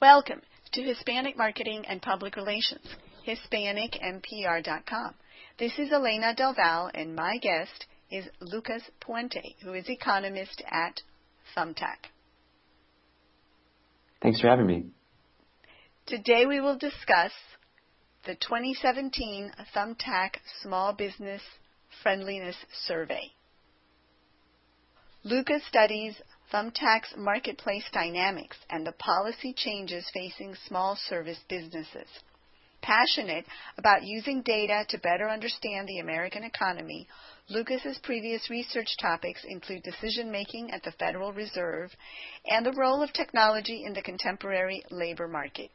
Welcome to Hispanic Marketing and Public Relations, HispanicMPR.com. This is Elena Del Valle, and my guest is Lucas Puente, who is economist at Thumbtack. Thanks for having me. Today we will discuss the 2017 Thumbtack Small Business Friendliness Survey. Lucas studies Thumbtack's marketplace dynamics and the policy changes facing small service businesses. Passionate about using data to better understand the American economy, Lucas's previous research topics include decision making at the Federal Reserve and the role of technology in the contemporary labor market.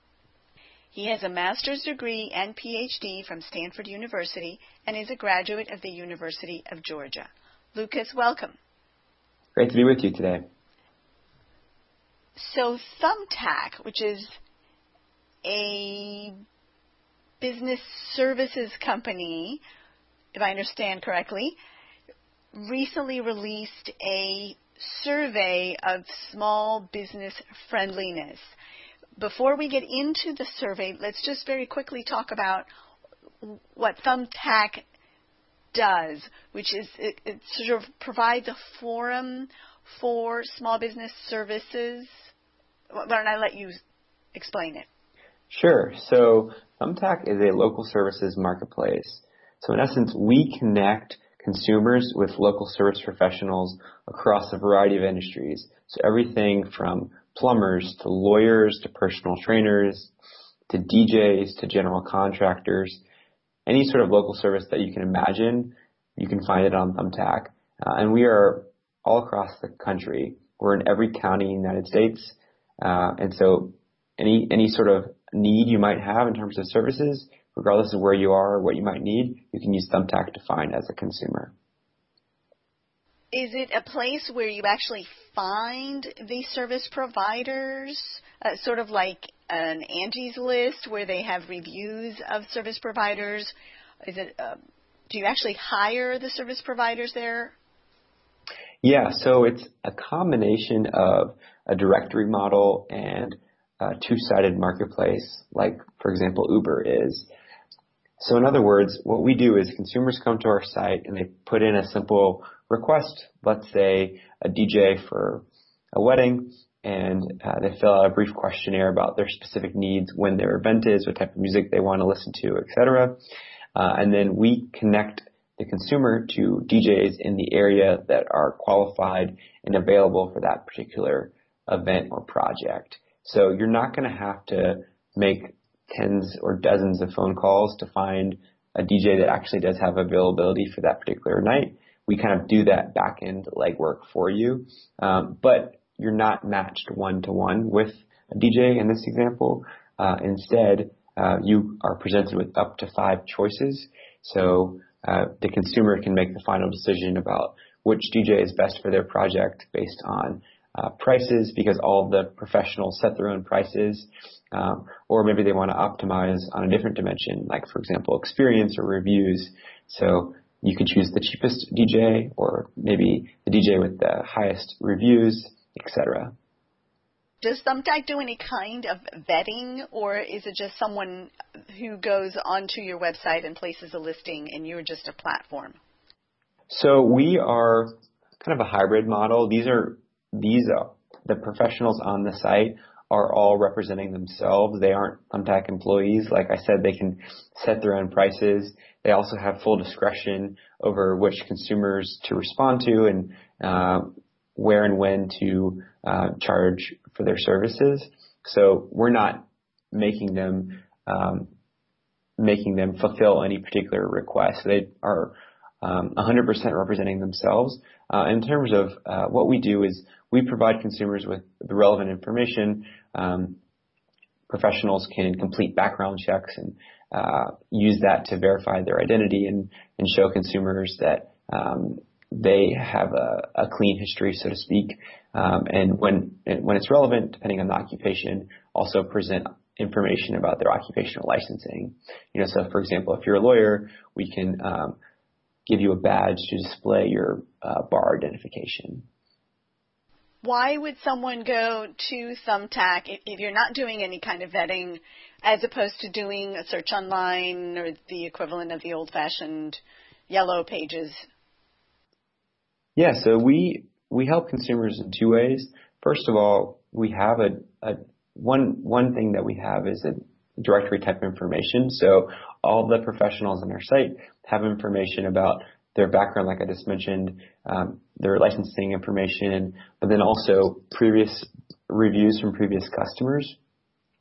He has a master's degree and PhD from Stanford University and is a graduate of the University of Georgia. Lucas, welcome. Great to be with you today. So Thumbtack, which is a business services company, if I understand correctly, recently released a survey of small business friendliness. Before we get into the survey, let's just very quickly talk about what Thumbtack does, which is it, it sort of provides a forum for small business services why don't I let you explain it? Sure. So Thumbtack is a local services marketplace. So in essence, we connect consumers with local service professionals across a variety of industries. So everything from plumbers to lawyers to personal trainers to DJs to general contractors, any sort of local service that you can imagine, you can find it on Thumbtack. Uh, and we are all across the country. We're in every county in the United States. Uh, and so any, any sort of need you might have in terms of services, regardless of where you are or what you might need, you can use Thumbtack to find as a consumer. Is it a place where you actually find the service providers, uh, sort of like an Angie's List where they have reviews of service providers? Is it? Uh, do you actually hire the service providers there? Yeah, so it's a combination of a directory model and a two-sided marketplace, like, for example, Uber is. So in other words, what we do is consumers come to our site and they put in a simple request, let's say a DJ for a wedding, and uh, they fill out a brief questionnaire about their specific needs, when their event is, what type of music they want to listen to, etc. Uh, and then we connect the consumer to DJs in the area that are qualified and available for that particular event or project. So you're not going to have to make tens or dozens of phone calls to find a DJ that actually does have availability for that particular night. We kind of do that back end legwork for you. Um, but you're not matched one to one with a DJ in this example. Uh, instead, uh, you are presented with up to five choices. So uh, the consumer can make the final decision about which DJ is best for their project based on uh, prices because all the professionals set their own prices, um, or maybe they want to optimize on a different dimension, like for example, experience or reviews. So you could choose the cheapest DJ or maybe the DJ with the highest reviews, etc. Does Thumbtack do any kind of vetting, or is it just someone who goes onto your website and places a listing, and you're just a platform? So we are kind of a hybrid model. These are these uh, the professionals on the site are all representing themselves. They aren't Thumbtack employees. Like I said, they can set their own prices. They also have full discretion over which consumers to respond to and uh, where and when to uh, charge for their services. So we're not making them um, making them fulfill any particular request. They are um, 100% representing themselves. Uh, in terms of uh, what we do is we provide consumers with the relevant information. Um, professionals can complete background checks and uh, use that to verify their identity and, and show consumers that um, they have a, a, clean history, so to speak. Um, and when when it's relevant, depending on the occupation, also present information about their occupational licensing. You know, so for example, if you're a lawyer, we can um, give you a badge to display your uh, bar identification. Why would someone go to Thumbtack if, if you're not doing any kind of vetting as opposed to doing a search online or the equivalent of the old fashioned yellow pages? Yeah, so we we help consumers in two ways. First of all, we have a, a one one thing that we have is a directory type information. So all the professionals on our site have information about their background, like I just mentioned, um, their licensing information, but then also previous reviews from previous customers.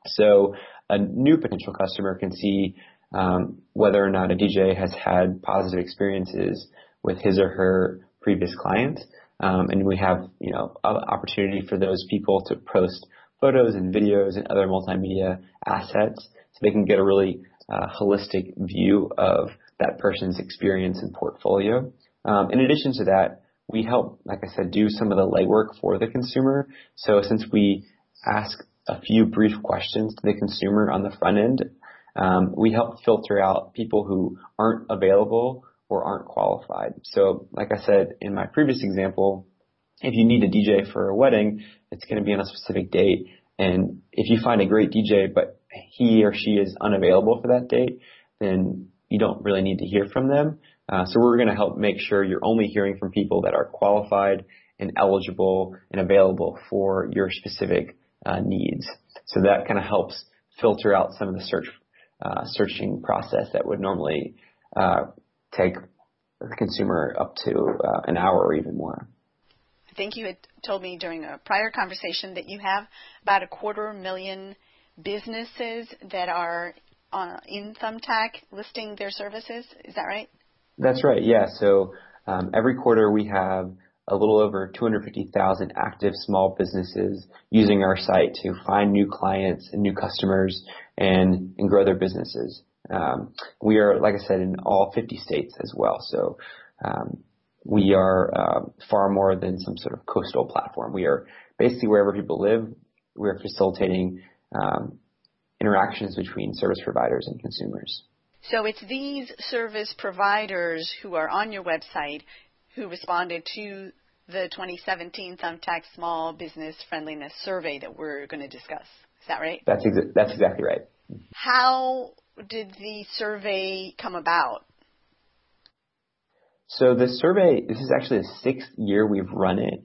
So a new potential customer can see um, whether or not a DJ has had positive experiences with his or her previous clients. Um, and we have, you know, opportunity for those people to post photos and videos and other multimedia assets so they can get a really uh, holistic view of that person's experience and portfolio. Um, in addition to that, we help, like I said, do some of the legwork for the consumer. So since we ask a few brief questions to the consumer on the front end, um, we help filter out people who aren't available or aren't qualified. So like I said in my previous example, if you need a DJ for a wedding, it's going to be on a specific date. And if you find a great DJ, but he or she is unavailable for that date, then you don't really need to hear from them. Uh, so we're going to help make sure you're only hearing from people that are qualified and eligible and available for your specific uh, needs. So that kind of helps filter out some of the search uh, searching process that would normally uh, take the consumer up to uh, an hour or even more. I think you had told me during a prior conversation that you have about a quarter million businesses that are uh, in Thumbtack listing their services. Is that right? That's right. Yeah. So um, every quarter we have a little over 250,000 active small businesses using our site to find new clients and new customers and, and grow their businesses. Um, we are, like I said, in all 50 states as well. So um, we are uh, far more than some sort of coastal platform. We are basically wherever people live. We are facilitating um, interactions between service providers and consumers. So it's these service providers who are on your website who responded to the 2017 Thumbtack Small Business Friendliness Survey that we're going to discuss. Is that right? That's exa- that's exactly right. How did the survey come about? So the survey, this is actually the sixth year we've run it.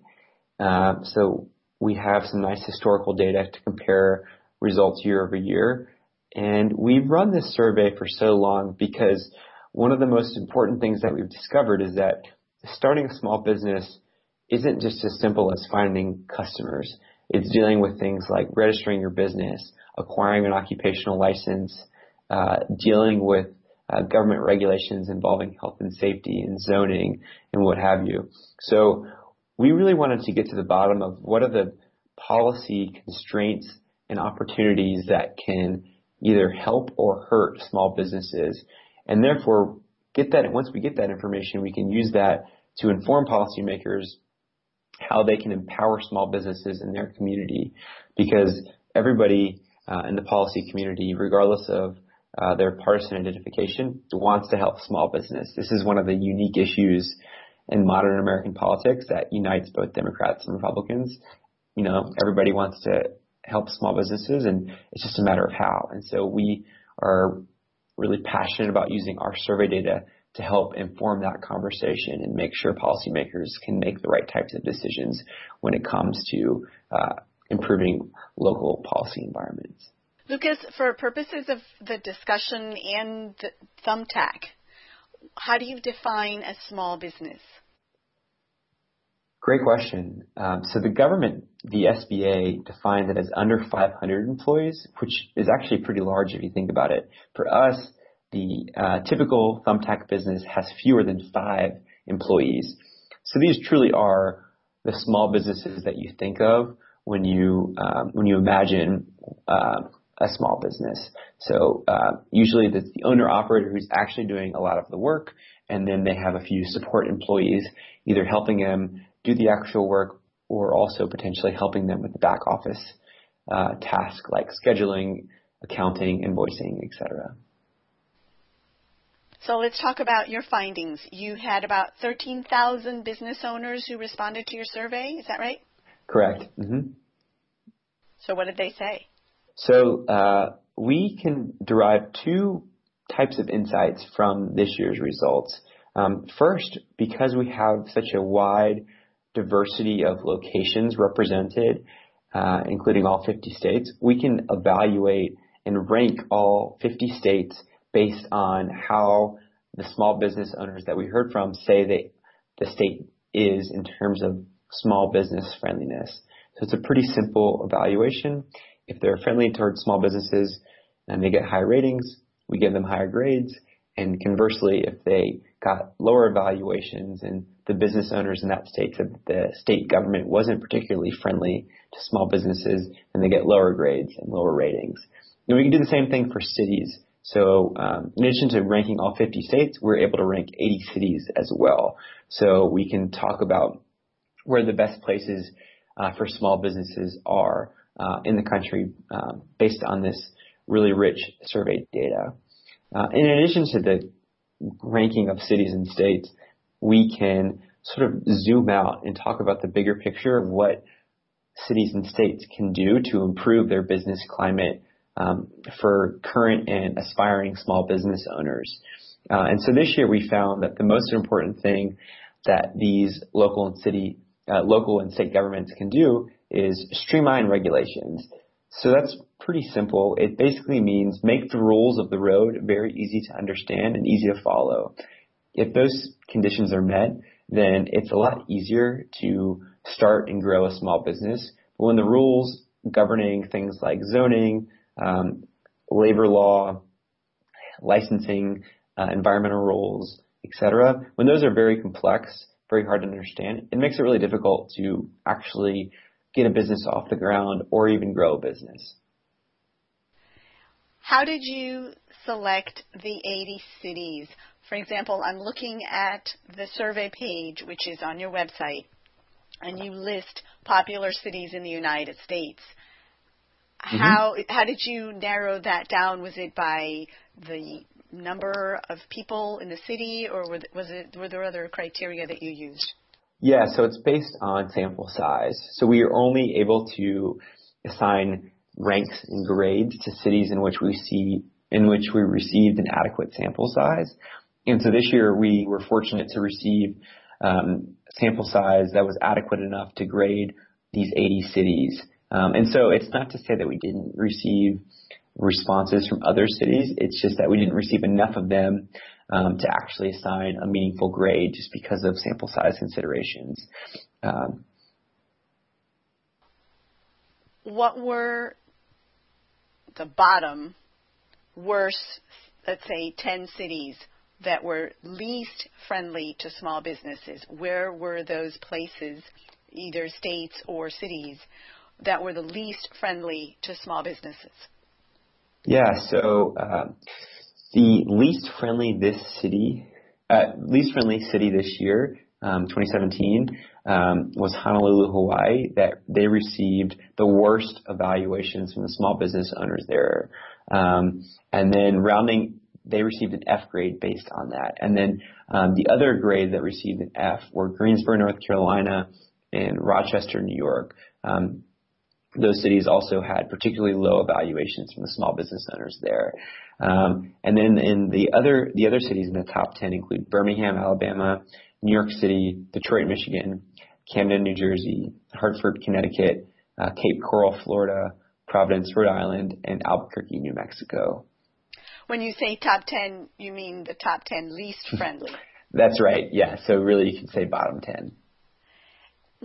Uh, so we have some nice historical data to compare results year over year. And we've run this survey for so long because one of the most important things that we've discovered is that starting a small business isn't just as simple as finding customers. It's dealing with things like registering your business, acquiring an occupational license, uh, dealing with uh, government regulations involving health and safety and zoning and what have you. So we really wanted to get to the bottom of what are the policy constraints and opportunities that can either help or hurt small businesses. And therefore, get that, once we get that information, we can use that to inform policymakers how they can empower small businesses in their community because everybody uh, in the policy community, regardless of uh, their partisan identification, wants to help small business. This is one of the unique issues in modern American politics that unites both Democrats and Republicans. You know, everybody wants to help small businesses and it's just a matter of how. And so we are really passionate about using our survey data to help inform that conversation and make sure policymakers can make the right types of decisions when it comes to uh, improving local policy environments. Lucas, for purposes of the discussion and Thumbtack, how do you define a small business? Great question. Um, so the government, the SBA, defines it as under 500 employees, which is actually pretty large if you think about it. For us, the uh, typical Thumbtack business has fewer than five employees. So these truly are the small businesses that you think of when you um, when you imagine uh, a small business. So uh, usually it's the owner operator who's actually doing a lot of the work, and then they have a few support employees either helping them do the actual work or also potentially helping them with the back office uh, task like scheduling, accounting, invoicing, etc. So let's talk about your findings. You had about 13,000 business owners who responded to your survey. Is that right? Correct. Mm-hmm. So what did they say? So uh, we can derive two types of insights from this year's results. Um, first, because we have such a wide diversity of locations represented, uh, including all 50 states, we can evaluate and rank all 50 states based on how the small business owners that we heard from say that the state is in terms of small business friendliness. So it's a pretty simple evaluation. If they're friendly towards small businesses and they get high ratings, we give them higher grades. And conversely, if they got lower evaluations and the business owners in that state said that the state government wasn't particularly friendly to small businesses, then they get lower grades and lower ratings. And we can do the same thing for cities. So um, in addition to ranking all 50 states, we're able to rank 80 cities as well. So we can talk about where the best places uh, for small businesses are uh, in the country uh, based on this really rich survey data. Uh, in addition to the ranking of cities and states, we can sort of zoom out and talk about the bigger picture of what cities and states can do to improve their business climate um, for current and aspiring small business owners. Uh, and so this year we found that the most important thing that these local and city, uh, local and state governments can do is streamline regulations. So that's pretty simple. It basically means make the rules of the road very easy to understand and easy to follow. If those conditions are met, then it's a lot easier to start and grow a small business. But when the rules governing things like zoning, um, labor law, licensing, uh, environmental rules, etc., when those are very complex, very hard to understand, it makes it really difficult to actually get a business off the ground or even grow a business. How did you select the 80 cities? For example, I'm looking at the survey page, which is on your website, and you list popular cities in the United States. Mm-hmm. How how did you narrow that down? Was it by the number of people in the city, or was it were there other criteria that you used? Yeah, so it's based on sample size. So we are only able to assign ranks and grades to cities in which we see in which we received an adequate sample size. And so this year we were fortunate to receive um, sample size that was adequate enough to grade these 80 cities. Um, and so it's not to say that we didn't receive responses from other cities. It's just that we didn't receive enough of them um, to actually assign a meaningful grade just because of sample size considerations. Um, what were the bottom worst, let's say, 10 cities that were least friendly to small businesses? Where were those places, either states or cities, that were the least friendly to small businesses? Yeah, so uh, the least friendly this city, uh, least friendly city this year, um, 2017, um, was Honolulu, Hawaii. That they received the worst evaluations from the small business owners there, um, and then rounding, they received an F grade based on that. And then um, the other grades that received an F were Greensboro, North Carolina, and Rochester, New York. Um, those cities also had particularly low evaluations from the small business owners there. Um, and then in the other the other cities in the top 10 include Birmingham, Alabama, New York City, Detroit, Michigan, Camden, New Jersey, Hartford, Connecticut, uh, Cape Coral, Florida, Providence, Rhode Island, and Albuquerque, New Mexico. When you say top 10, you mean the top 10 least friendly? That's right. Yeah. So really, you can say bottom 10.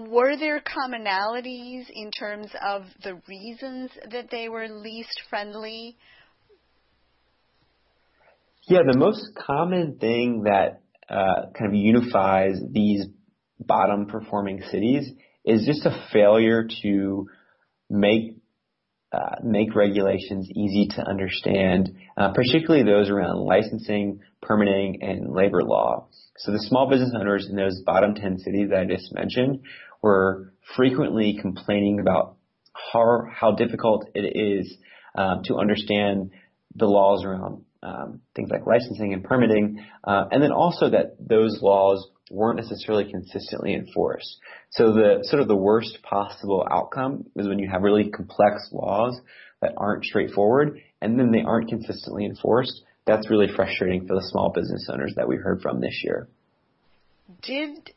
Were there commonalities in terms of the reasons that they were least friendly? Yeah, the most common thing that uh, kind of unifies these bottom performing cities is just a failure to make uh, make regulations easy to understand, uh, particularly those around licensing, permitting, and labor law. So the small business owners in those bottom 10 cities that I just mentioned were frequently complaining about how, how difficult it is um, to understand the laws around um, things like licensing and permitting, uh, and then also that those laws weren't necessarily consistently enforced. So the sort of the worst possible outcome is when you have really complex laws that aren't straightforward and then they aren't consistently enforced. That's really frustrating for the small business owners that we heard from this year. Did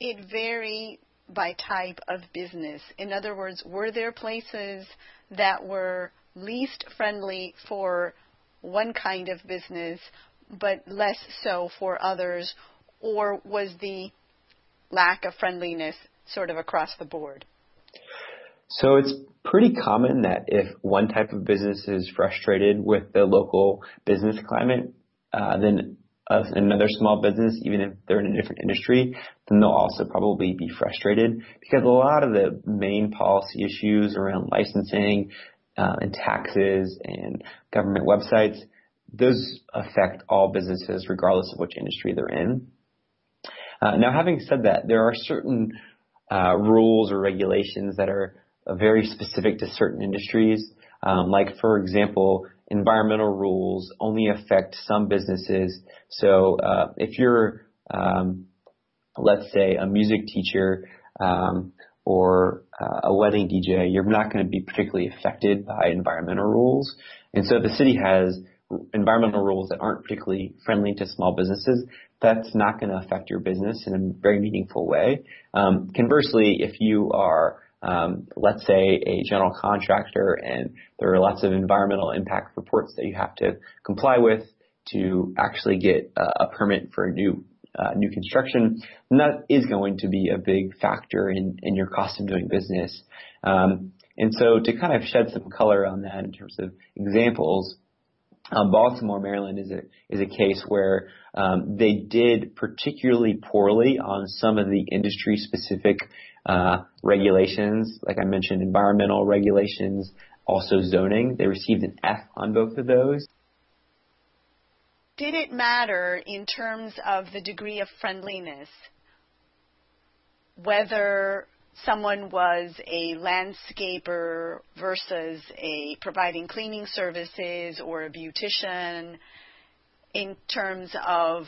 it vary by type of business? In other words, were there places that were least friendly for one kind of business but less so for others, or was the lack of friendliness sort of across the board? So it's pretty common that if one type of business is frustrated with the local business climate, uh, then another small business, even if they're in a different industry, then they'll also probably be frustrated because a lot of the main policy issues around licensing uh, and taxes and government websites, those affect all businesses regardless of which industry they're in. Uh, now, having said that, there are certain uh, rules or regulations that are very specific to certain industries. Um, like, for example, environmental rules only affect some businesses. So uh, if you're, um, let's say, a music teacher um, or uh, a wedding DJ, you're not going to be particularly affected by environmental rules. And so if the city has environmental rules that aren't particularly friendly to small businesses, that's not going to affect your business in a very meaningful way. Um, conversely, if you are um, let's say a general contractor and there are lots of environmental impact reports that you have to comply with to actually get a, permit for a new uh, new construction, and that is going to be a big factor in, in your cost of doing business. Um, and so to kind of shed some color on that in terms of examples, um, Baltimore, Maryland is a is a case where um, they did particularly poorly on some of the industry specific uh, regulations, like I mentioned, environmental regulations, also zoning. They received an F on both of those. Did it matter in terms of the degree of friendliness whether someone was a landscaper versus a providing cleaning services or a beautician in terms of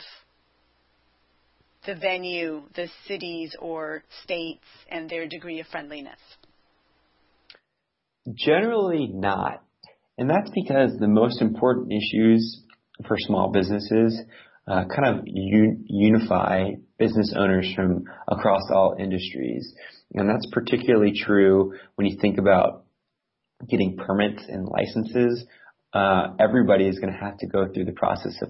the venue, the cities or states, and their degree of friendliness? Generally not. And that's because the most important issues for small businesses uh, kind of un- unify business owners from across all industries. And that's particularly true when you think about getting permits and licenses. Uh, everybody is going to have to go through the process of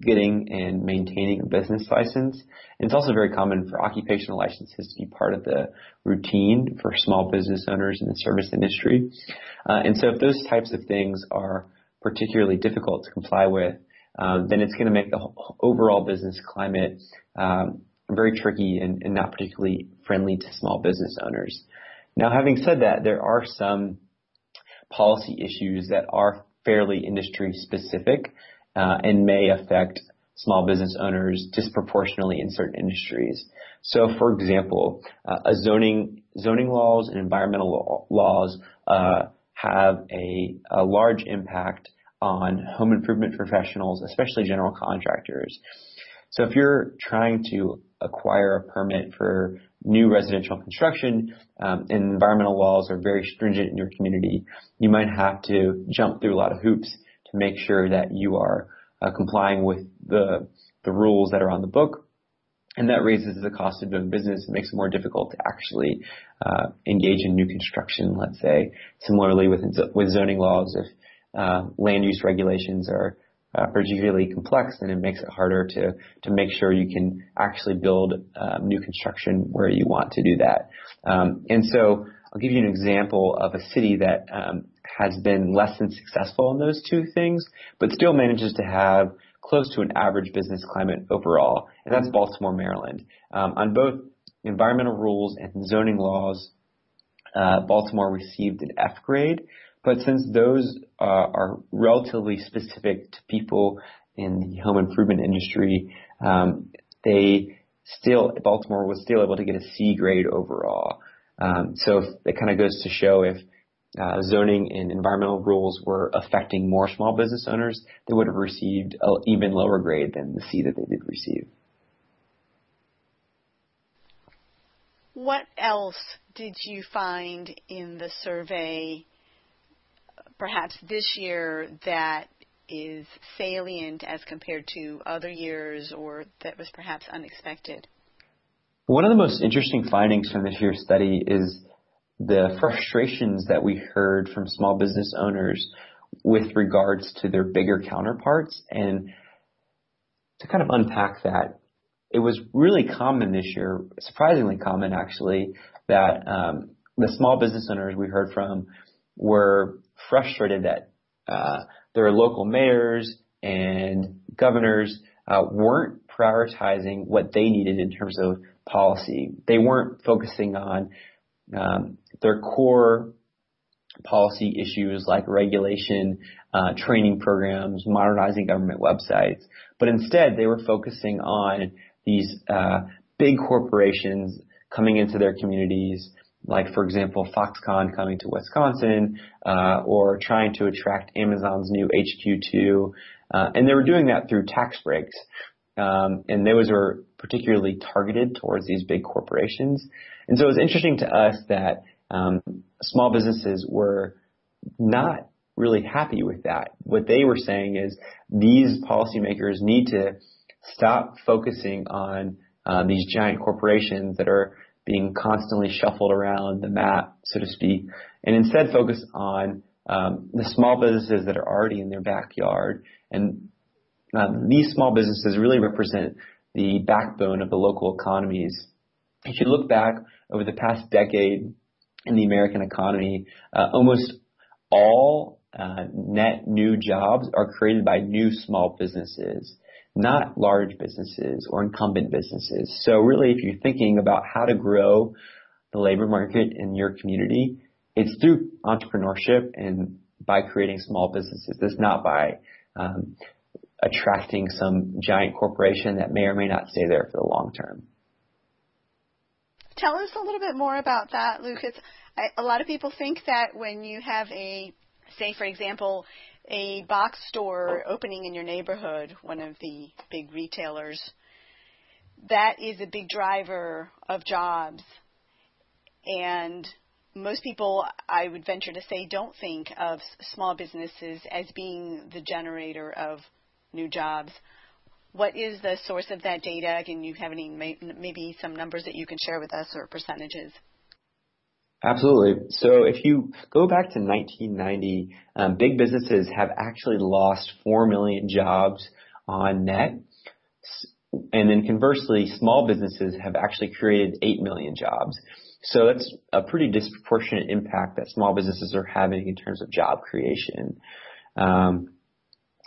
getting and maintaining a business license. And it's also very common for occupational licenses to be part of the routine for small business owners in the service industry. Uh, and so if those types of things are particularly difficult to comply with, uh, then it's going to make the overall business climate um, very tricky and, and not particularly friendly to small business owners. Now, having said that, there are some policy issues that are fairly industry specific uh, and may affect small business owners disproportionately in certain industries. So, for example, uh, zoning zoning laws and environmental laws uh, have a, a large impact on home improvement professionals, especially general contractors. So if you're trying to acquire a permit for new residential construction um, and environmental laws are very stringent in your community, you might have to jump through a lot of hoops to make sure that you are uh, complying with the the rules that are on the book. And that raises the cost of doing business. It makes it more difficult to actually uh, engage in new construction, let's say. Similarly, with with zoning laws, if uh, land use regulations are uh, particularly complex, then it makes it harder to to make sure you can actually build um, new construction where you want to do that. Um, and so I'll give you an example of a city that um, has been less than successful in those two things, but still manages to have close to an average business climate overall, and that's Baltimore, Maryland. Um, on both environmental rules and zoning laws, uh, Baltimore received an F grade, but since those uh, are relatively specific to people in the home improvement industry, um, they still Baltimore was still able to get a C grade overall. Um, so it kind of goes to show if uh, zoning and environmental rules were affecting more small business owners, they would have received an even lower grade than the C that they did receive. What else did you find in the survey, perhaps this year, that is salient as compared to other years or that was perhaps unexpected? One of the most interesting findings from this year's study is the frustrations that we heard from small business owners with regards to their bigger counterparts. And to kind of unpack that, it was really common this year, surprisingly common actually, that um, the small business owners we heard from were frustrated that uh, their local mayors and governors uh, weren't prioritizing what they needed in terms of policy. They weren't focusing on um, their core policy issues like regulation, uh, training programs, modernizing government websites, but instead they were focusing on these uh, big corporations coming into their communities, like for example Foxconn coming to Wisconsin, uh, or trying to attract Amazon's new HQ2, uh, and they were doing that through tax breaks. Um, and those were particularly targeted towards these big corporations. And so it was interesting to us that um, small businesses were not really happy with that. What they were saying is these policymakers need to stop focusing on uh, these giant corporations that are being constantly shuffled around the map, so to speak, and instead focus on um, the small businesses that are already in their backyard. And um, these small businesses really represent the backbone of the local economies. If you look back over the past decade in the American economy, uh, almost all uh, net new jobs are created by new small businesses not large businesses or incumbent businesses. So really, if you're thinking about how to grow the labor market in your community, it's through entrepreneurship and by creating small businesses. It's not by um, attracting some giant corporation that may or may not stay there for the long term. Tell us a little bit more about that, Lucas. A lot of people think that when you have a, say, for example, a box store opening in your neighborhood, one of the big retailers, that is a big driver of jobs. And most people, I would venture to say, don't think of small businesses as being the generator of new jobs. What is the source of that data? Can you have any maybe some numbers that you can share with us or percentages? Absolutely. So if you go back to 1990, um, big businesses have actually lost 4 million jobs on net. And then conversely, small businesses have actually created 8 million jobs. So that's a pretty disproportionate impact that small businesses are having in terms of job creation. Um,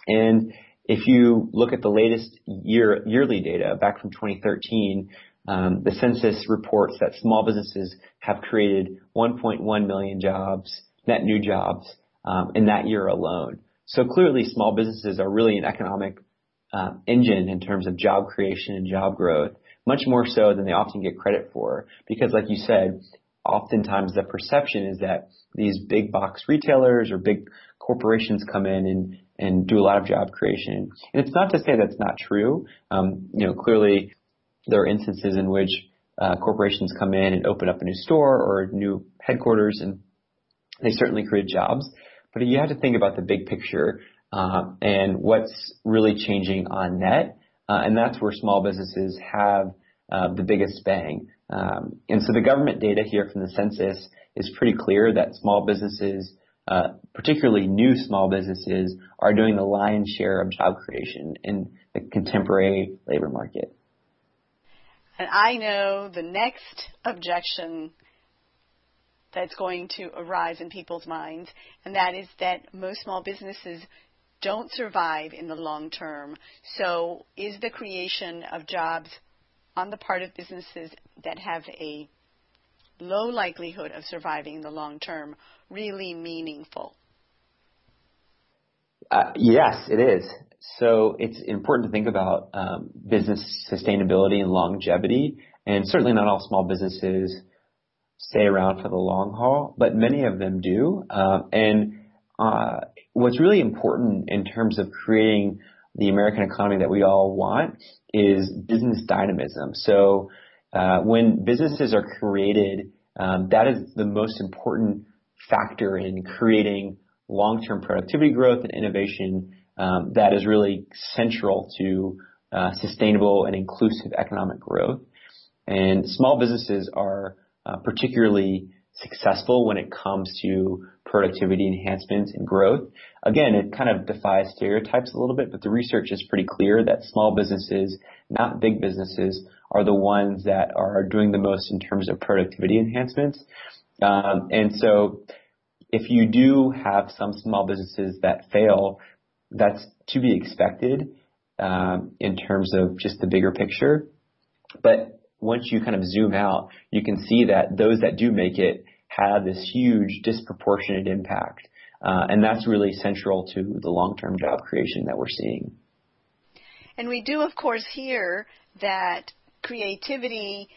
and if you look at the latest year, yearly data back from 2013, um, the census reports that small businesses have created 1.1 million jobs, net new jobs, um, in that year alone. So clearly, small businesses are really an economic uh, engine in terms of job creation and job growth, much more so than they often get credit for. Because, like you said, oftentimes the perception is that these big box retailers or big corporations come in and and do a lot of job creation. And it's not to say that's not true. Um, you know, clearly there are instances in which uh, corporations come in and open up a new store or new headquarters, and they certainly create jobs. But you have to think about the big picture uh, and what's really changing on net, uh, and that's where small businesses have uh, the biggest bang. Um, and so the government data here from the census is pretty clear that small businesses, uh, particularly new small businesses, are doing the lion's share of job creation in the contemporary labor market. And I know the next objection that's going to arise in people's minds, and that is that most small businesses don't survive in the long term. So, is the creation of jobs on the part of businesses that have a low likelihood of surviving in the long term really meaningful? Uh, yes, it is. So it's important to think about um, business sustainability and longevity. And certainly not all small businesses stay around for the long haul, but many of them do. Uh, and uh, what's really important in terms of creating the American economy that we all want is business dynamism. So uh, when businesses are created, um, that is the most important factor in creating long-term productivity growth and innovation um, that is really central to uh, sustainable and inclusive economic growth. And small businesses are uh, particularly successful when it comes to productivity enhancements and growth. Again, it kind of defies stereotypes a little bit, but the research is pretty clear that small businesses, not big businesses, are the ones that are doing the most in terms of productivity enhancements. Um, and so if you do have some small businesses that fail, that's to be expected um, in terms of just the bigger picture. But once you kind of zoom out, you can see that those that do make it have this huge disproportionate impact. Uh, and that's really central to the long-term job creation that we're seeing. And we do, of course, hear that creativity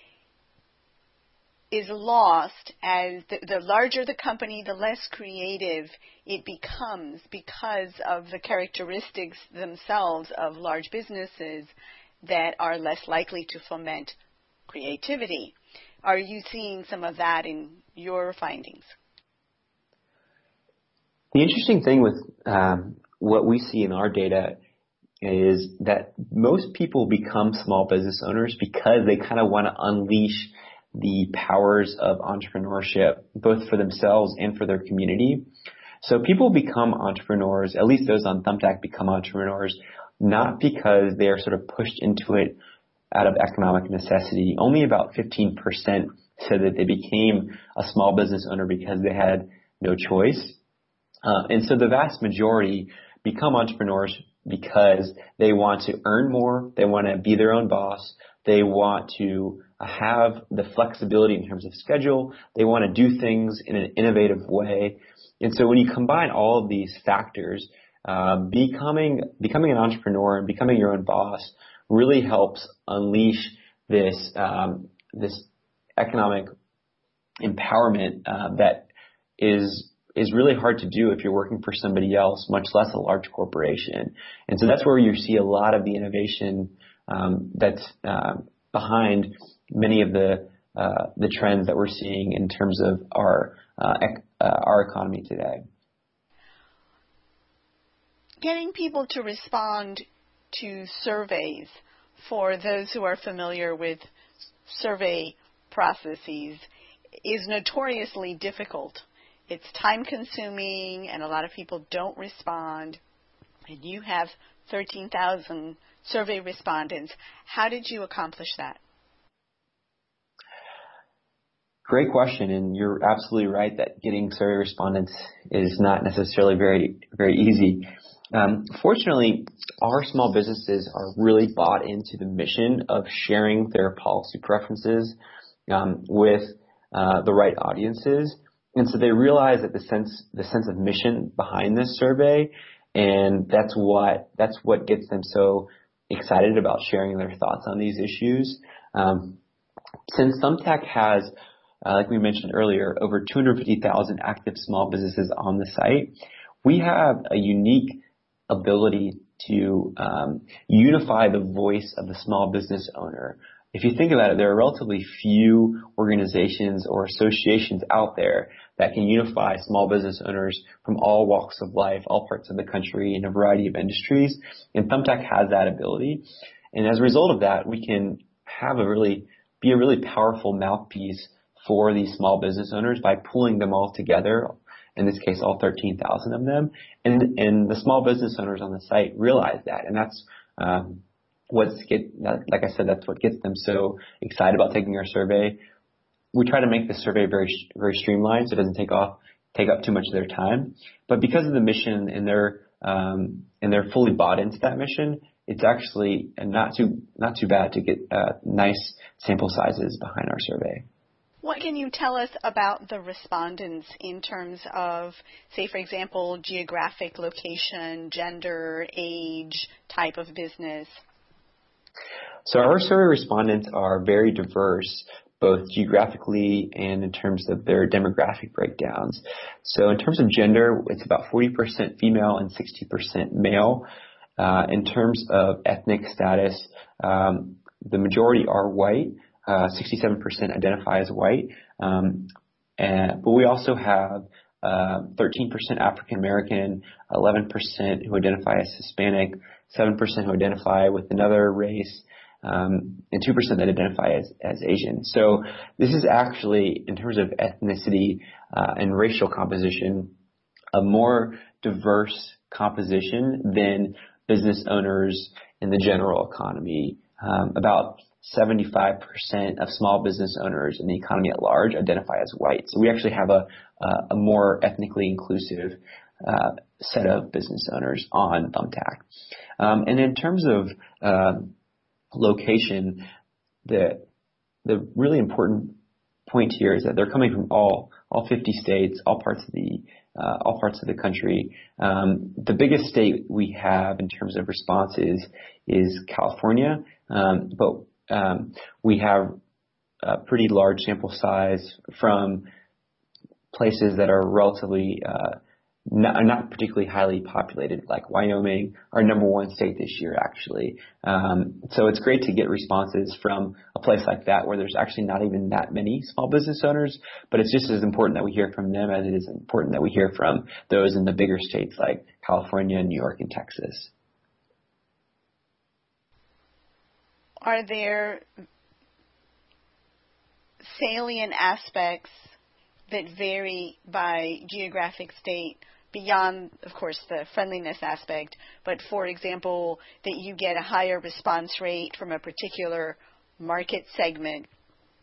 is lost as the, the, larger the company, the less creative it becomes because of the characteristics themselves of large businesses that are less likely to foment creativity. Are you seeing some of that in your findings? The interesting thing with um, what we see in our data is that most people become small business owners because they kind of want to unleash the powers of entrepreneurship, both for themselves and for their community. So people become entrepreneurs, at least those on Thumbtack become entrepreneurs, not because they are sort of pushed into it out of economic necessity. Only about 15% said that they became a small business owner because they had no choice. Uh, and so the vast majority become entrepreneurs because they want to earn more, they want to be their own boss, they want to have the flexibility in terms of schedule, they want to do things in an innovative way. And so when you combine all of these factors, uh, becoming becoming an entrepreneur and becoming your own boss really helps unleash this um, this economic empowerment uh, that is is really hard to do if you're working for somebody else, much less a large corporation. And so that's where you see a lot of the innovation um, that's uh, behind many of the uh, the trends that we're seeing in terms of our uh, ec- uh, our economy today. Getting people to respond to surveys for those who are familiar with survey processes is notoriously difficult. It's time consuming and a lot of people don't respond. And you have 13,000 survey respondents. How did you accomplish that? Great question, and you're absolutely right that getting survey respondents is not necessarily very very easy. Um, fortunately, our small businesses are really bought into the mission of sharing their policy preferences um, with uh, the right audiences, and so they realize that the sense the sense of mission behind this survey, and that's what that's what gets them so excited about sharing their thoughts on these issues. Um, since Thumbtack has, uh, like we mentioned earlier, over 250,000 active small businesses on the site, we have a unique ability to um, unify the voice of the small business owner. If you think about it, there are relatively few organizations or associations out there that can unify small business owners from all walks of life, all parts of the country, in a variety of industries. And Thumbtack has that ability. And as a result of that, we can have a really, be a really powerful mouthpiece for these small business owners by pulling them all together in this case, all 13,000 of them. And, and the small business owners on the site realize that. And that's, um, what's get, like I said, that's what gets them so excited about taking our survey. We try to make the survey very, very streamlined so it doesn't take off, take up too much of their time. But because of the mission and they're, um, and they're fully bought into that mission, it's actually not too, not too bad to get, uh, nice sample sizes behind our survey. What can you tell us about the respondents in terms of, say, for example, geographic location, gender, age, type of business? So our survey respondents are very diverse, both geographically and in terms of their demographic breakdowns. So in terms of gender, it's about 40% female and 60% male. Uh, in terms of ethnic status, um, the majority are white, uh, 67% identify as white. Um, and, but we also have uh, 13% African American, 11% who identify as Hispanic, 7% who identify with another race, um, and 2% that identify as, as Asian. So this is actually, in terms of ethnicity uh, and racial composition, a more diverse composition than business owners in the general economy. Um, about 75% of small business owners in the economy at large identify as white. So we actually have a, a more ethnically inclusive uh, set of business owners on Thumbtack. Um, and in terms of uh, location, the the really important point here is that they're coming from all all 50 states, all parts of the uh, all parts of the country. Um, the biggest state we have in terms of responses is California, um, but um, we have a pretty large sample size from places that are relatively uh, not, not, particularly highly populated, like Wyoming, our number one state this year, actually. Um, so it's great to get responses from a place like that where there's actually not even that many small business owners, but it's just as important that we hear from them as it is important that we hear from those in the bigger states like California, New York, and Texas. Are there salient aspects that vary by geographic state beyond, of course, the friendliness aspect, but for example, that you get a higher response rate from a particular market segment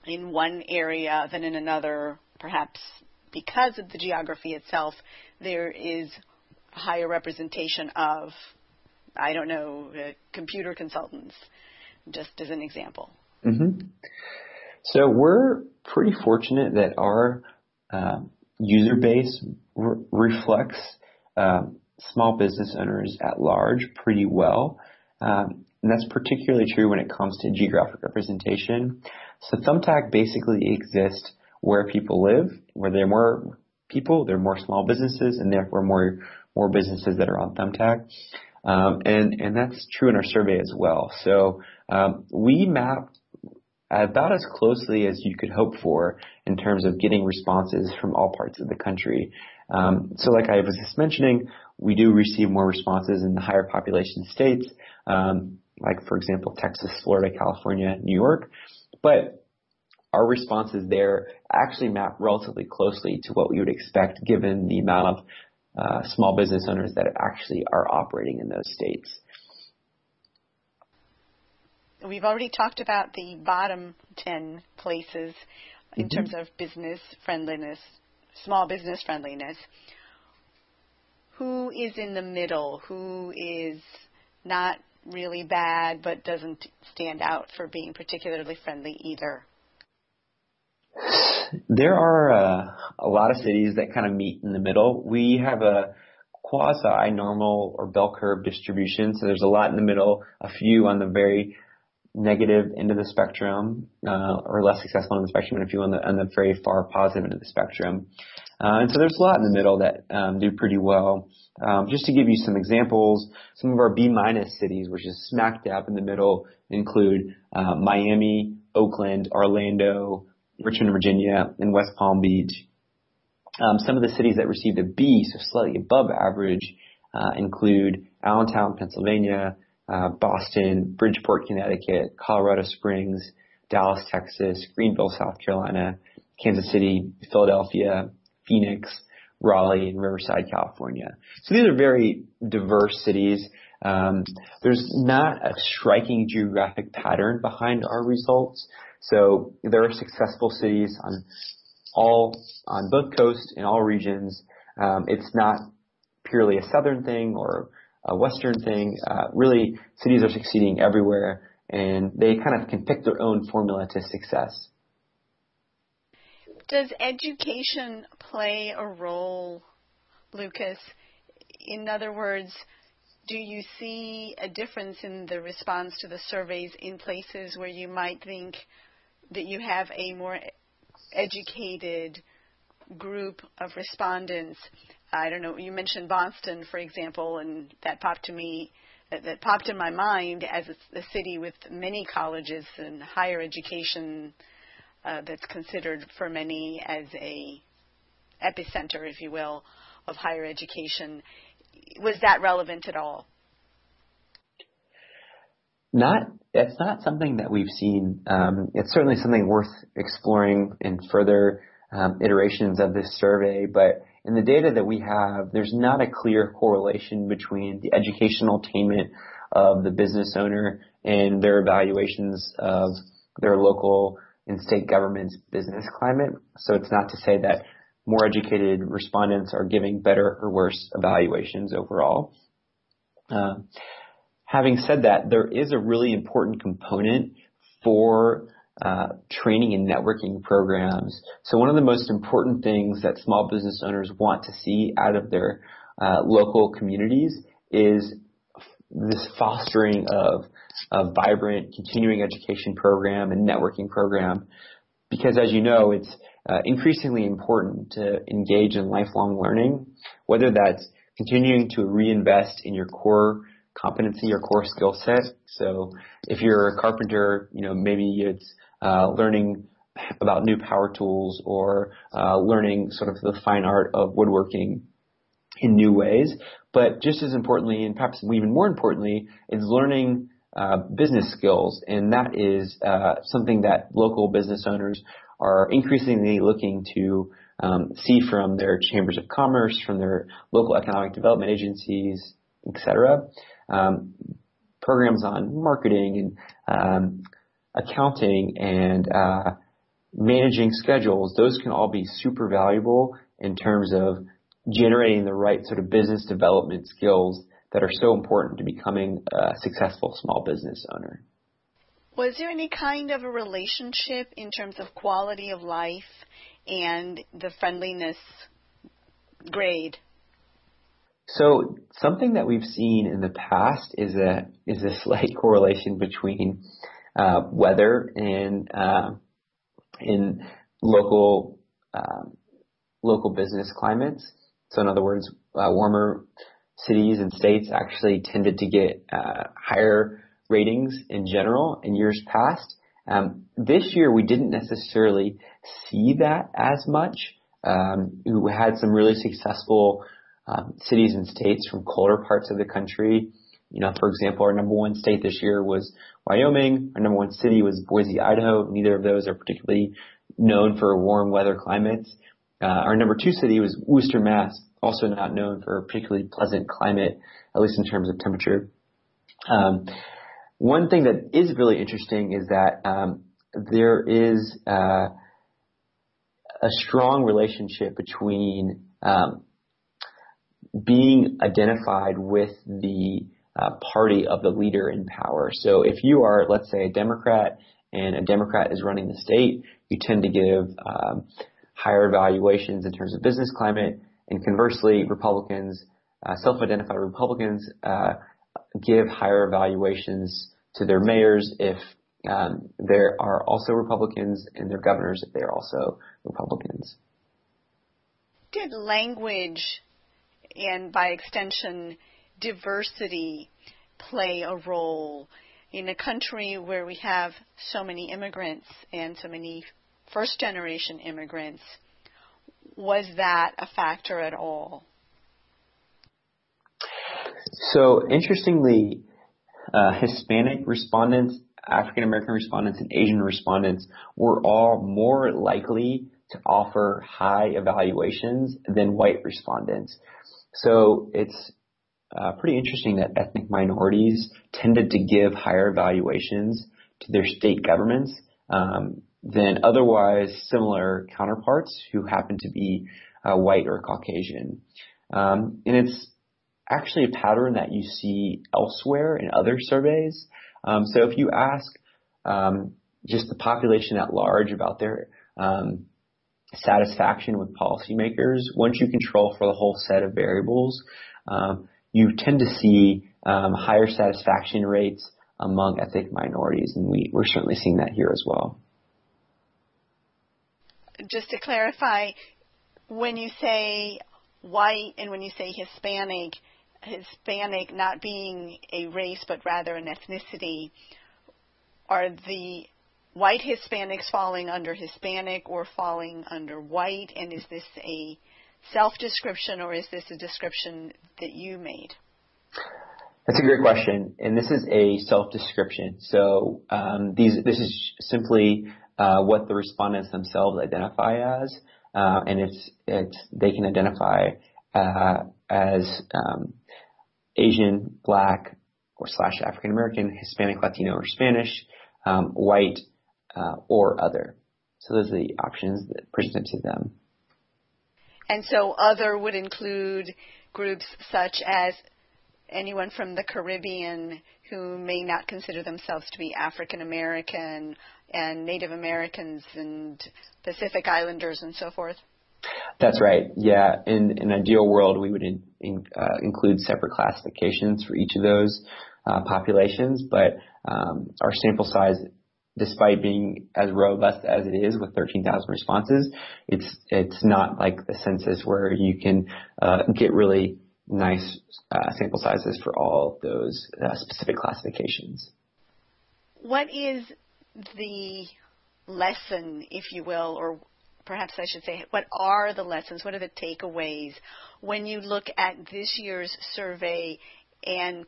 in one area than in another, perhaps because of the geography itself, there is a higher representation of, I don't know, uh, computer consultants just as an example. Mm-hmm. So we're pretty fortunate that our uh, user base re- reflects uh, small business owners at large pretty well. Um, and that's particularly true when it comes to geographic representation. So Thumbtack basically exists where people live, where there are more people, there are more small businesses, and therefore more more businesses that are on Thumbtack. Um, and and that's true in our survey as well. So um, we mapped about as closely as you could hope for in terms of getting responses from all parts of the country. Um, so, like I was just mentioning, we do receive more responses in the higher population states, um, like for example Texas, Florida, California, New York, but our responses there actually map relatively closely to what we would expect given the amount of uh, small business owners that actually are operating in those states. We've already talked about the bottom 10 places in mm-hmm. terms of business friendliness, small business friendliness. Who is in the middle? Who is not really bad but doesn't stand out for being particularly friendly either? There are uh, a lot of cities that kind of meet in the middle. We have a quasi normal or bell curve distribution, so there's a lot in the middle, a few on the very negative end of the spectrum, uh, or less successful in the spectrum, and a few on the on the very far positive end of the spectrum. Uh, and so there's a lot in the middle that um, do pretty well. Um, just to give you some examples, some of our B minus cities, which is smack dab in the middle, include uh, Miami, Oakland, Orlando, Richmond, Virginia, and West Palm Beach. Um, some of the cities that received a B, so slightly above average, uh, include Allentown, Pennsylvania, uh, Boston, Bridgeport, Connecticut, Colorado Springs, Dallas, Texas, Greenville, South Carolina, Kansas City, Philadelphia, Phoenix, Raleigh, and Riverside, California. So these are very diverse cities. Um, there's not a striking geographic pattern behind our results. So there are successful cities on all on both coasts in all regions. Um, it's not purely a southern thing or a Western thing. Uh, really, cities are succeeding everywhere, and they kind of can pick their own formula to success. Does education play a role, Lucas? In other words, do you see a difference in the response to the surveys in places where you might think that you have a more educated group of respondents I don't know, you mentioned Boston, for example, and that popped to me that, that popped in my mind as a, a, city with many colleges and higher education uh, that's considered for many as a epicenter, if you will, of higher education. Was that relevant at all? Not. It's not something that we've seen. Um, it's certainly something worth exploring in further um, iterations of this survey, but in the data that we have, there's not a clear correlation between the educational attainment of the business owner and their evaluations of their local and state government's business climate. So it's not to say that more educated respondents are giving better or worse evaluations overall. Uh, having said that, there is a really important component for uh, training and networking programs. So one of the most important things that small business owners want to see out of their uh, local communities is this fostering of a vibrant continuing education program and networking program. Because as you know, it's uh, increasingly important to engage in lifelong learning, whether that's continuing to reinvest in your core competency or core skill set. So if you're a carpenter, you know, maybe it's learning about new power tools or uh, learning sort of the fine art of woodworking in new ways. But just as importantly, and perhaps even more importantly, is learning uh, business skills, and that is uh, something that local business owners are increasingly looking to um, see from their chambers of commerce, from their local economic development agencies, etc. Um, programs on marketing and um, accounting and uh, managing schedules, those can all be super valuable in terms of generating the right sort of business development skills that are so important to becoming a successful small business owner. Was there any kind of a relationship in terms of quality of life and the friendliness grade? So something that we've seen in the past is a is a slight correlation between uh, weather and uh, in local um, local business climates. So in other words, uh, warmer cities and states actually tended to get uh, higher ratings in general in years past. Um, this year we didn't necessarily see that as much. Um, we had some really successful um, cities and states from colder parts of the country. You know, for example, our number one state this year was Wyoming. Our number one city was Boise, Idaho. Neither of those are particularly known for warm weather climates. Uh, our number two city was Worcester, Mass, also not known for a particularly pleasant climate, at least in terms of temperature. Um, one thing that is really interesting is that um, there is uh, a strong relationship between um, being identified with the uh, party of the leader in power. So if you are, let's say, a Democrat and a Democrat is running the state, you tend to give um, higher valuations in terms of business climate. And conversely, Republicans, uh, self-identified Republicans, uh, give higher valuations to their mayors if um, there are also Republicans and their governors if they are also Republicans. Did language and by extension diversity play a role in a country where we have so many immigrants and so many first generation immigrants, was that a factor at all? So interestingly, uh, Hispanic respondents, African American respondents, and Asian respondents were all more likely to offer high evaluations than white respondents. So it's uh, pretty interesting that ethnic minorities tended to give higher evaluations to their state governments um, than otherwise similar counterparts who happen to be uh, white or Caucasian. Um, and it's actually a pattern that you see elsewhere in other surveys. Um, so if you ask um, just the population at large about their um, satisfaction with policymakers, once you control for the whole set of variables, um, you tend to see um, higher satisfaction rates among ethnic minorities, and we, we're certainly seeing that here as well. Just to clarify, when you say white and when you say Hispanic, Hispanic not being a race but rather an ethnicity, are the white Hispanics falling under Hispanic or falling under white? And is this a self description or is this a description that you made? That's a great question, and this is a self description. So um, these this is simply uh, what the respondents themselves identify as, uh, and it's it's they can identify uh, as um, Asian, Black, or slash African American, Hispanic, Latino, or Spanish, um, white, uh, or other. So those are the options that present to them. And so other would include groups such as anyone from the Caribbean who may not consider themselves to be African American and Native Americans and Pacific Islanders and so forth? That's right. Yeah. In an ideal world, we would in, in, uh, include separate classifications for each of those uh, populations, but um, our sample size, despite being as robust as it is with 13,000 responses, it's it's not like the census where you can uh, get really nice uh, sample sizes for all those uh, specific classifications. What is the lesson, if you will, or perhaps I should say, what are the lessons? What are the takeaways when you look at this year's survey and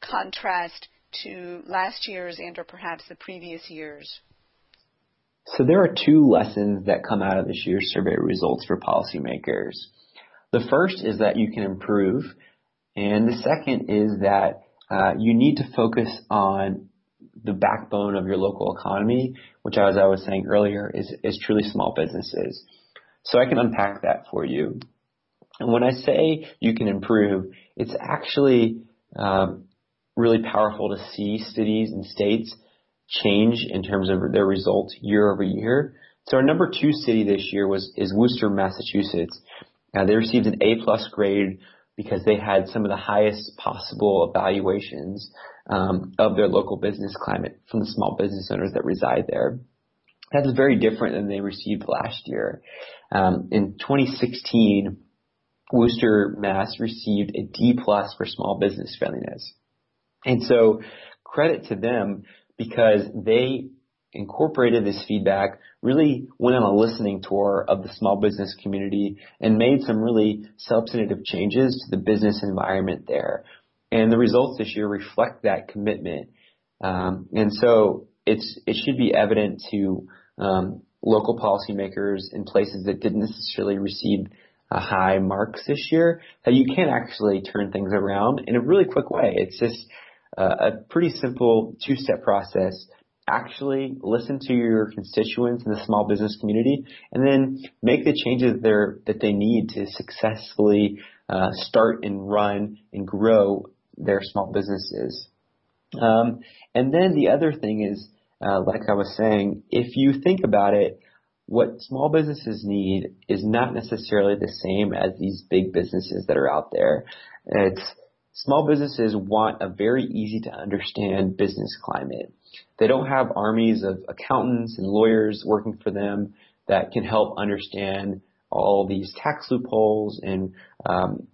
contrast to last year's and or perhaps the previous years? So there are two lessons that come out of this year's survey results for policymakers. The first is that you can improve, and the second is that uh, you need to focus on the backbone of your local economy, which as I was saying earlier is, is truly small businesses. So I can unpack that for you. And when I say you can improve, it's actually um, really powerful to see cities and states change in terms of their results year over year. So our number two city this year was is Worcester, Massachusetts. Now they received an A plus grade because they had some of the highest possible evaluations um, of their local business climate from the small business owners that reside there. That's very different than they received last year. Um, in 2016, Worcester, Mass received a D plus for small business friendliness. And so credit to them because they incorporated this feedback, really went on a listening tour of the small business community and made some really substantive changes to the business environment there. And the results this year reflect that commitment. Um, and so it's, it should be evident to um, local policymakers in places that didn't necessarily receive a high marks this year that you can actually turn things around in a really quick way. It's just uh, a pretty simple two-step process actually listen to your constituents in the small business community and then make the changes there that they need to successfully uh, start and run and grow their small businesses. Um, and then the other thing is, uh, like I was saying, if you think about it, what small businesses need is not necessarily the same as these big businesses that are out there. It's small businesses want a very easy to understand business climate. They don't have armies of accountants and lawyers working for them that can help understand all these tax loopholes and um,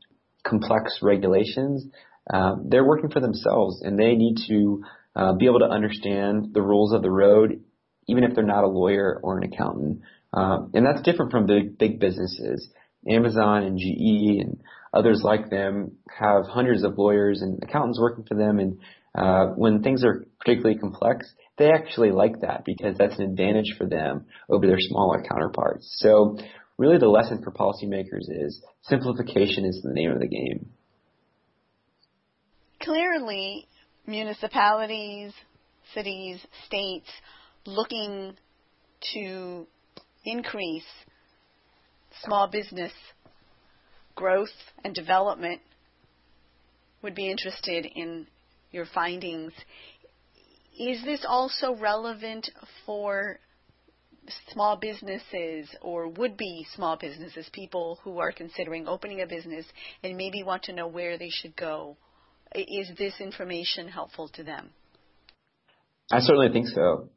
complex regulations. Um, they're working for themselves and they need to uh, be able to understand the rules of the road, even if they're not a lawyer or an accountant. Um, and that's different from big, big businesses. Amazon and GE and others like them have hundreds of lawyers and accountants working for them and uh, when things are particularly complex, they actually like that because that's an advantage for them over their smaller counterparts. So really the lesson for policymakers is simplification is the name of the game. Clearly, municipalities, cities, states looking to increase small business growth and development would be interested in your findings. Is this also relevant for small businesses or would be small businesses, people who are considering opening a business and maybe want to know where they should go? Is this information helpful to them? I certainly think so.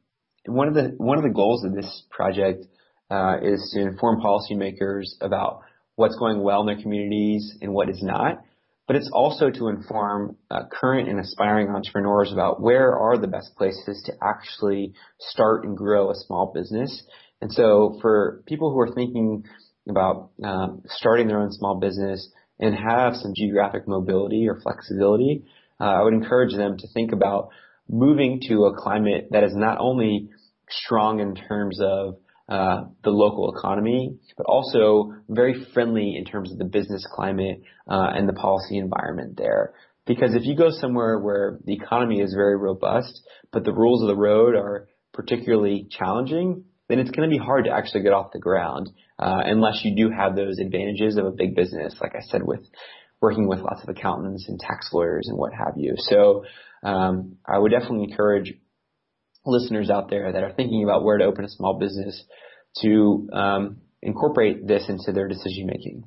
One of the one of the goals of this project uh, is to inform policymakers about what's going well in their communities and what is not, but it's also to inform uh, current and aspiring entrepreneurs about where are the best places to actually start and grow a small business. And so for people who are thinking about um, starting their own small business and have some geographic mobility or flexibility, uh, I would encourage them to think about moving to a climate that is not only strong in terms of uh, the local economy, but also very friendly in terms of the business climate uh, and the policy environment there. Because if you go somewhere where the economy is very robust, but the rules of the road are particularly challenging, then it's going to be hard to actually get off the ground uh, unless you do have those advantages of a big business, like I said, with working with lots of accountants and tax lawyers and what have you. So um, I would definitely encourage listeners out there that are thinking about where to open a small business to um, incorporate this into their decision making.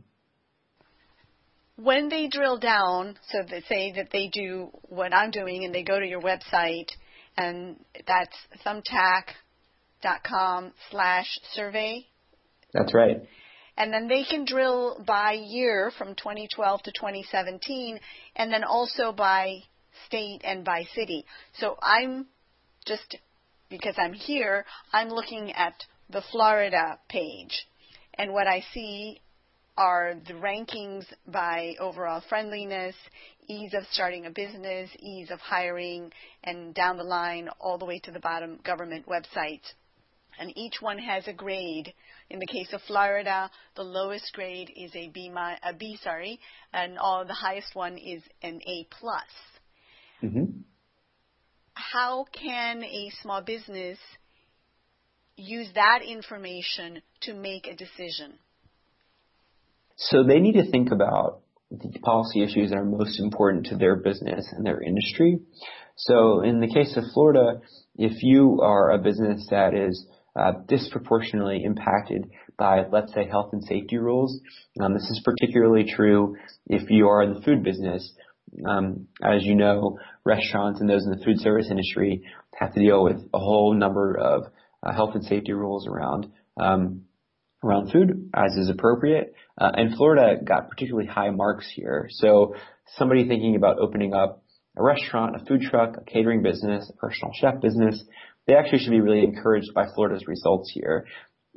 When they drill down, so they say that they do what I'm doing and they go to your website, and that's thumbtack.com slash survey. That's right. And then they can drill by year from 2012 to 2017, and then also by state and by city. So I'm just because I'm here, I'm looking at the Florida page. And what I see are the rankings by overall friendliness, ease of starting a business, ease of hiring, and down the line all the way to the bottom government websites. And each one has a grade. In the case of Florida, the lowest grade is a B, a B sorry, and all the highest one is an A plus. Mm-hmm. How can a small business use that information to make a decision? So they need to think about the policy issues that are most important to their business and their industry. So in the case of Florida, if you are a business that is uh, disproportionately impacted by, let's say, health and safety rules, um, this is particularly true if you are in the food business. Um, as you know, restaurants and those in the food service industry have to deal with a whole number of uh, health and safety rules around um, around food as is appropriate. Uh, and Florida got particularly high marks here. So somebody thinking about opening up a restaurant, a food truck, a catering business, a personal chef business, they actually should be really encouraged by Florida's results here.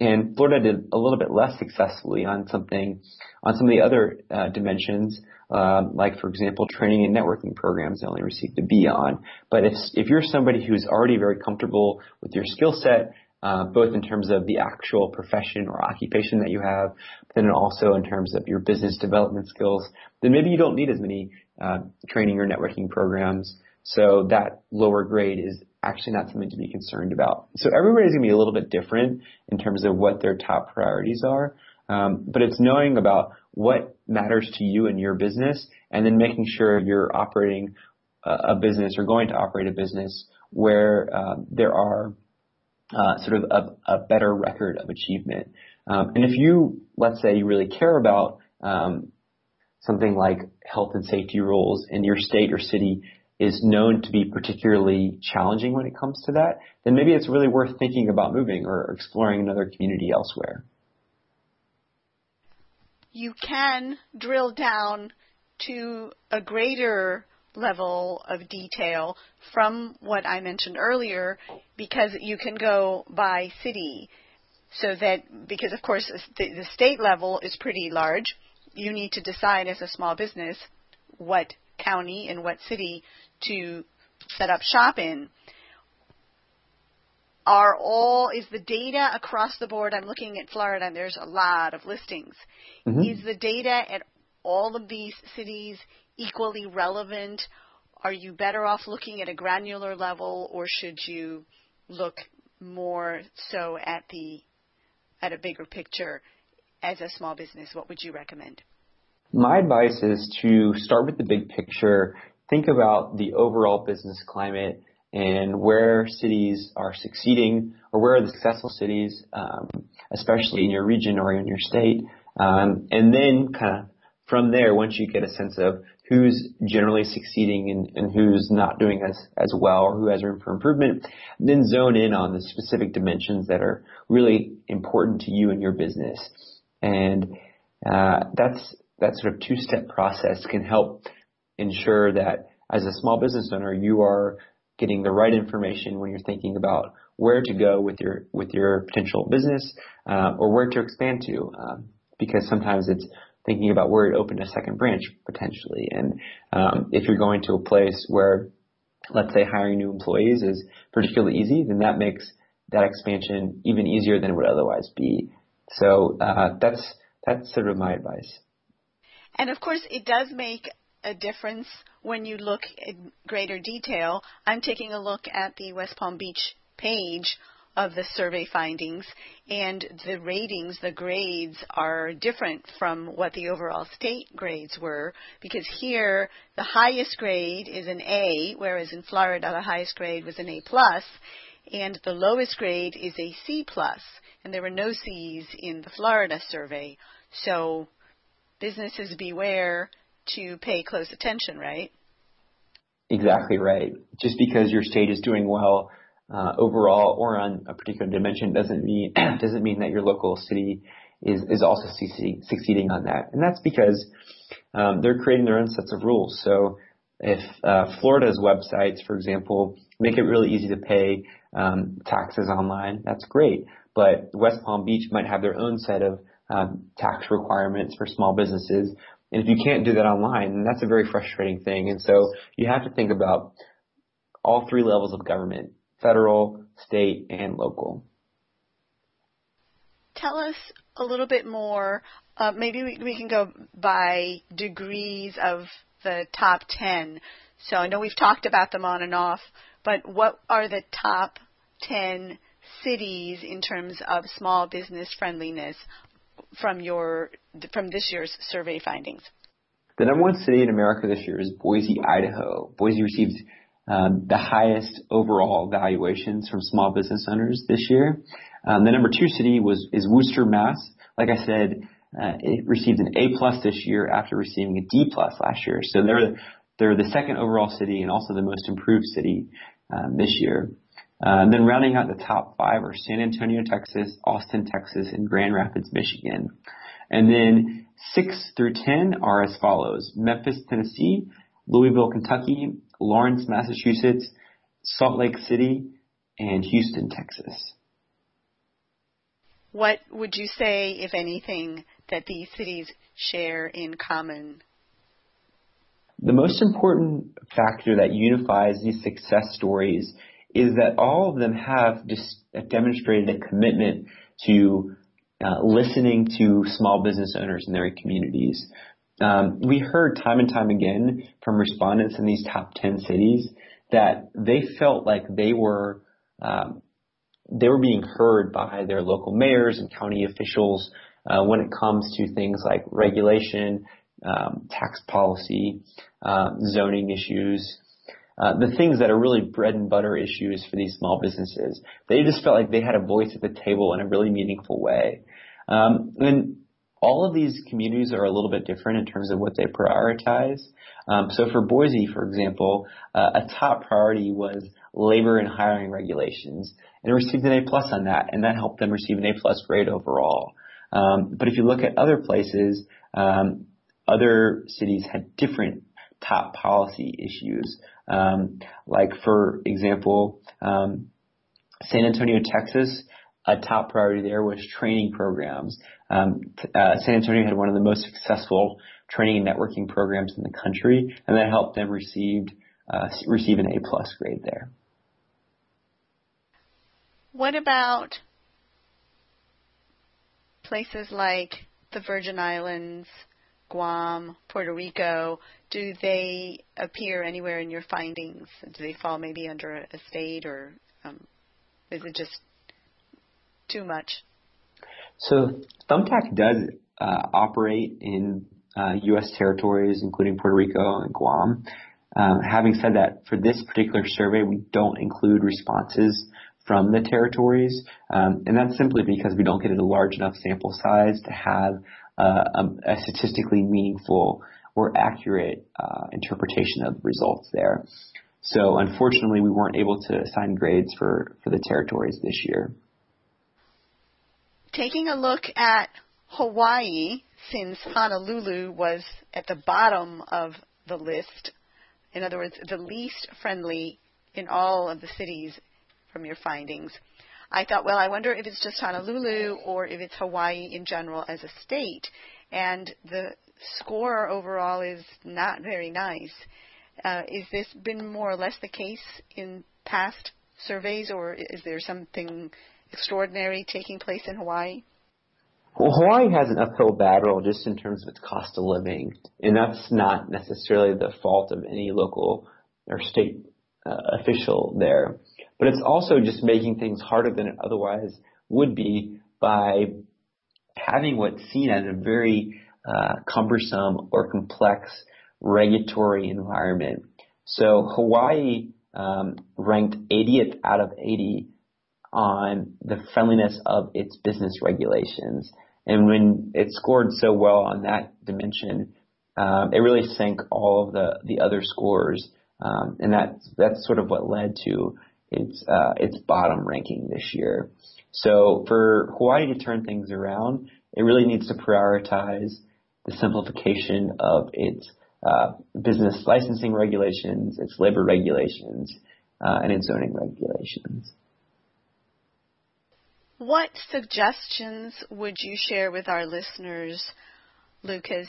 And Florida did a little bit less successfully on something, on some of the other uh, dimensions, um, like for example, training and networking programs. They only received a B on. But if if you're somebody who's already very comfortable with your skill set, uh, both in terms of the actual profession or occupation that you have, but then also in terms of your business development skills, then maybe you don't need as many uh, training or networking programs. So that lower grade is actually not something to be concerned about. So everybody's going to be a little bit different in terms of what their top priorities are. Um, but it's knowing about what matters to you and your business and then making sure you're operating a, business or going to operate a business where uh, there are uh, sort of a, a, better record of achievement. Um, and if you, let's say, you really care about um, something like health and safety rules in your state or city is known to be particularly challenging when it comes to that, then maybe it's really worth thinking about moving or exploring another community elsewhere. You can drill down to a greater level of detail from what I mentioned earlier because you can go by city. So that, because of course the, the state level is pretty large, you need to decide as a small business what county and what city to set up shop in. Are all is the data across the board? I'm looking at Florida and there's a lot of listings. Mm-hmm. Is the data at all of these cities equally relevant? Are you better off looking at a granular level or should you look more so at the at a bigger picture as a small business? What would you recommend? My advice is to start with the big picture, think about the overall business climate and where cities are succeeding or where are the successful cities, um, especially in your region or in your state. Um, and then kind of from there, once you get a sense of who's generally succeeding and, and, who's not doing as, as well or who has room for improvement, then zone in on the specific dimensions that are really important to you and your business. And uh, that's that sort of two-step process can help ensure that as a small business owner, you are getting the right information when you're thinking about where to go with your with your potential business uh, or where to expand to. Um, because sometimes it's thinking about where to open a second branch potentially, and um, if you're going to a place where, let's say, hiring new employees is particularly easy, then that makes that expansion even easier than it would otherwise be. So uh, that's that's sort of my advice. And of course, it does make a difference when you look in greater detail. I'm taking a look at the West Palm Beach page of the survey findings, and the ratings, the grades are different from what the overall state grades were because here the highest grade is an A, whereas in Florida the highest grade was an A plus, and the lowest grade is a C plus, and there were no C's in the Florida survey. So businesses beware to pay close attention, right? Exactly right. Just because your state is doing well uh, overall or on a particular dimension doesn't mean doesn't mean that your local city is is also succeeding on that. And that's because um, they're creating their own sets of rules. So if uh, Florida's websites, for example, make it really easy to pay um, taxes online, that's great. But West Palm Beach might have their own set of um, tax requirements for small businesses. And if you can't do that online, then that's a very frustrating thing. And so you have to think about all three levels of government, federal, state, and local. Tell us a little bit more. Uh, maybe we, we can go by degrees of the top 10. So I know we've talked about them on and off, but what are the top 10 cities in terms of small business friendliness from your from this year's survey findings? The number one city in America this year is Boise, Idaho. Boise received um, the highest overall valuations from small business owners this year. Um, the number two city was is Worcester, Mass. Like I said, uh, it received an A plus this year after receiving a D plus last year. So they're they're the second overall city and also the most improved city um, this year. Uh, then rounding out the top five are San Antonio, Texas, Austin, Texas, and Grand Rapids, Michigan. And then six through ten are as follows: Memphis, Tennessee, Louisville, Kentucky, Lawrence, Massachusetts, Salt Lake City, and Houston, Texas. What would you say, if anything, that these cities share in common? The most important factor that unifies these success stories is that all of them have just demonstrated a commitment to uh, listening to small business owners in their communities. Um, we heard time and time again from respondents in these top 10 cities that they felt like they were um, they were being heard by their local mayors and county officials uh, when it comes to things like regulation, um, tax policy, uh, zoning issues, uh, the things that are really bread and butter issues for these small businesses. They just felt like they had a voice at the table in a really meaningful way. Um, and all of these communities are a little bit different in terms of what they prioritize. Um, so for Boise, for example, uh, a top priority was labor and hiring regulations, and it received an A plus on that, and that helped them receive an A plus grade overall. Um, but if you look at other places, um, other cities had different top policy issues. Um, like for example, um, San Antonio, Texas, a top priority there was training programs. Um, uh, San Antonio had one of the most successful training and networking programs in the country, and that helped them receive uh, receive an A plus grade there. What about places like the Virgin Islands, Guam, Puerto Rico, do they appear anywhere in your findings? Do they fall maybe under a state or um, is it just too much? So Thumbtack does uh, operate in uh, U.S. territories, including Puerto Rico and Guam. Um, having said that, for this particular survey, we don't include responses from the territories, um, and that's simply because we don't get a large enough sample size to have uh, a, a, statistically meaningful or accurate uh, interpretation of the results there. So unfortunately, we weren't able to assign grades for, for the territories this year. Taking a look at Hawaii, since Honolulu was at the bottom of the list, in other words, the least friendly in all of the cities from your findings, I thought, well, I wonder if it's just Honolulu or if it's Hawaii in general as a state. And the score overall is not very nice. Uh, is this been more or less the case in past surveys, or is there something extraordinary taking place in Hawaii? Well, Hawaii has an uphill battle just in terms of its cost of living, and that's not necessarily the fault of any local or state uh, official there. But it's also just making things harder than it otherwise would be by having what's seen as a very uh, cumbersome or complex regulatory environment. So Hawaii um, ranked 80th out of 80 on the friendliness of its business regulations. And when it scored so well on that dimension, um, it really sank all of the, the other scores. Um, and that's, that's sort of what led to its, uh, its bottom ranking this year. So for Hawaii to turn things around, it really needs to prioritize the simplification of its uh, business licensing regulations, its labor regulations, uh, and its zoning regulations. What suggestions would you share with our listeners, Lucas,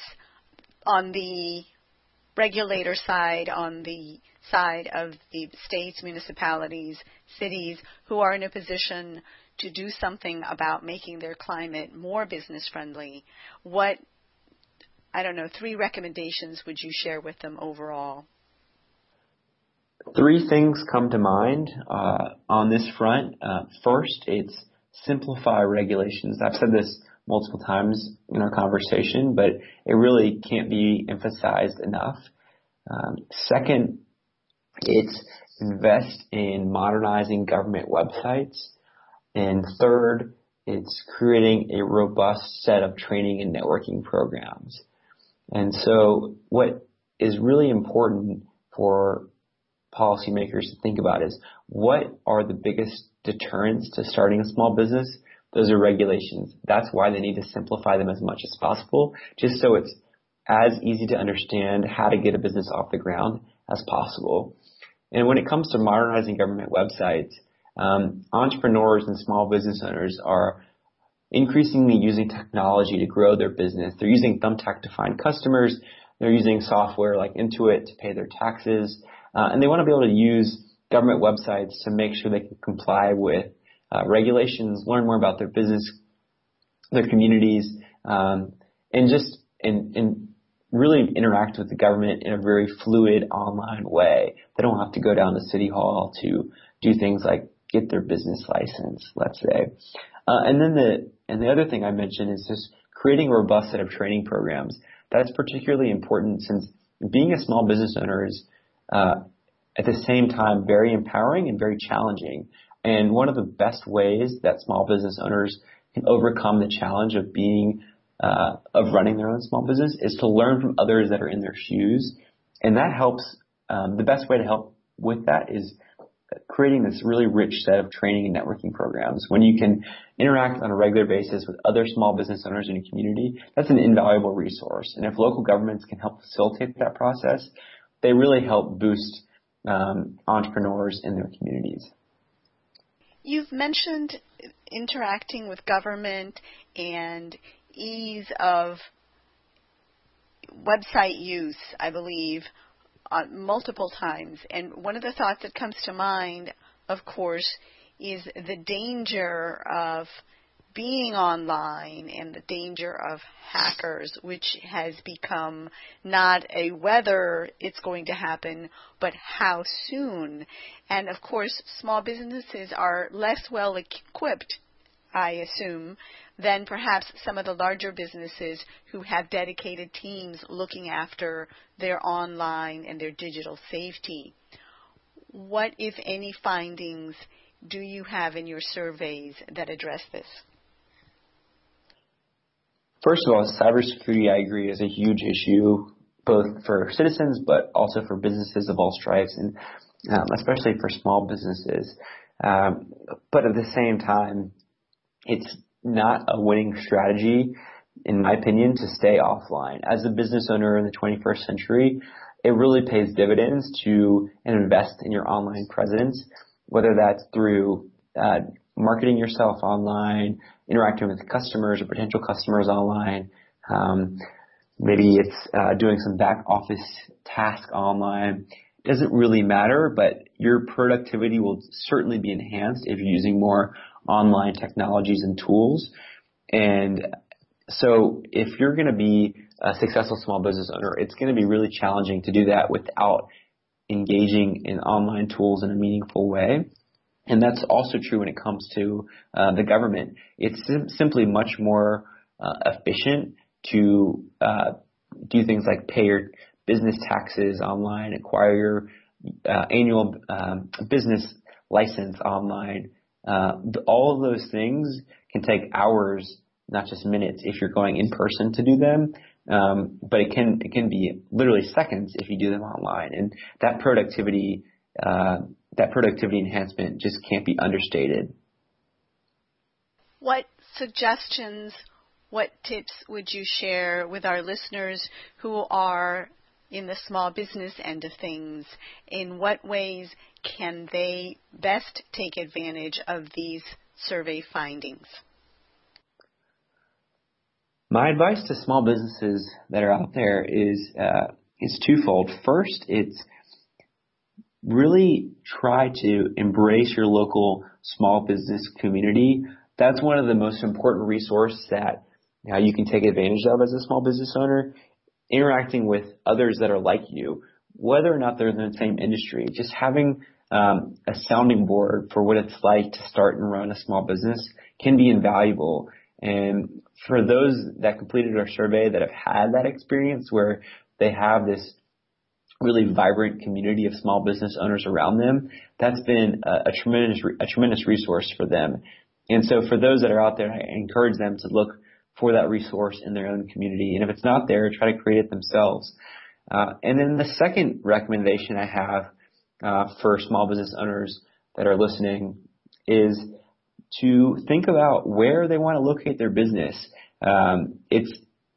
on the regulator side, on the side of the states, municipalities, cities who are in a position to do something about making their climate more business friendly? What, I don't know, three recommendations would you share with them overall? Three things come to mind uh, on this front. Uh, first, it's simplify regulations. I've said this multiple times in our conversation, but it really can't be emphasized enough. Um, second, it's invest in modernizing government websites. And third, it's creating a robust set of training and networking programs. And so what is really important for policymakers to think about is what are the biggest deterrents to starting a small business? Those are regulations. That's why they need to simplify them as much as possible, just so it's as easy to understand how to get a business off the ground as possible. And when it comes to modernizing government websites, um, entrepreneurs and small business owners are increasingly using technology to grow their business. They're using Thumbtack to find customers. They're using software like Intuit to pay their taxes. Uh, and they want to be able to use government websites to make sure they can comply with uh, regulations, learn more about their business, their communities, um, and just and, and really interact with the government in a very fluid online way. They don't have to go down to City Hall to do things like get their business license, let's say. Uh, and then the and the other thing I mentioned is just creating a robust set of training programs. That's particularly important since being a small business owner is uh, at the same time very empowering and very challenging. And one of the best ways that small business owners can overcome the challenge of being uh, of running their own small business is to learn from others that are in their shoes, and that helps. Um, the best way to help with that is creating this really rich set of training and networking programs. When you can interact on a regular basis with other small business owners in your community, that's an invaluable resource. And if local governments can help facilitate that process, they really help boost um, entrepreneurs in their communities. You've mentioned interacting with government and ease of website use, I believe, uh, multiple times. And one of the thoughts that comes to mind, of course, is the danger of being online and the danger of hackers, which has become not a whether it's going to happen, but how soon. And of course, small businesses are less well equipped, I assume, than perhaps some of the larger businesses who have dedicated teams looking after their online and their digital safety. What, if any, findings do you have in your surveys that address this? First of all, cybersecurity, I agree, is a huge issue, both for citizens, but also for businesses of all stripes, and um, especially for small businesses. Um, but at the same time, it's not a winning strategy in my opinion, to stay offline. As a business owner in the 21st century, it really pays dividends to invest in your online presence, whether that's through uh, marketing yourself online, interacting with customers or potential customers online. Um, maybe it's uh, doing some back office task online. It doesn't really matter, but your productivity will certainly be enhanced if you're using more online technologies and tools. And so if you're going to be a successful small business owner, it's going to be really challenging to do that without engaging in online tools in a meaningful way. And that's also true when it comes to uh, the government. It's sim- simply much more uh, efficient to uh, do things like pay your business taxes online, acquire your uh, annual um, business license online. Uh, all of those things can take hours, not just minutes, if you're going in person to do them. Um, but it can it can be literally seconds if you do them online, and that productivity uh, that productivity enhancement just can't be understated. What suggestions, what tips would you share with our listeners who are in the small business end of things? In what ways can they best take advantage of these survey findings? My advice to small businesses that are out there is uh, is twofold. First, it's really try to embrace your local small business community. That's one of the most important resources that you, can take advantage of as a small business owner. Interacting with others that are like you, whether or not they're in the same industry, just having um, a sounding board for what it's like to start and run a small business can be invaluable. And for those that completed our survey that have had that experience where they have this really vibrant community of small business owners around them, that's been a, a tremendous a tremendous resource for them. And so for those that are out there, I encourage them to look for that resource in their own community. And if it's not there, try to create it themselves. Uh, and then the second recommendation I have uh, for small business owners that are listening is to think about where they want to locate their business. Um, it's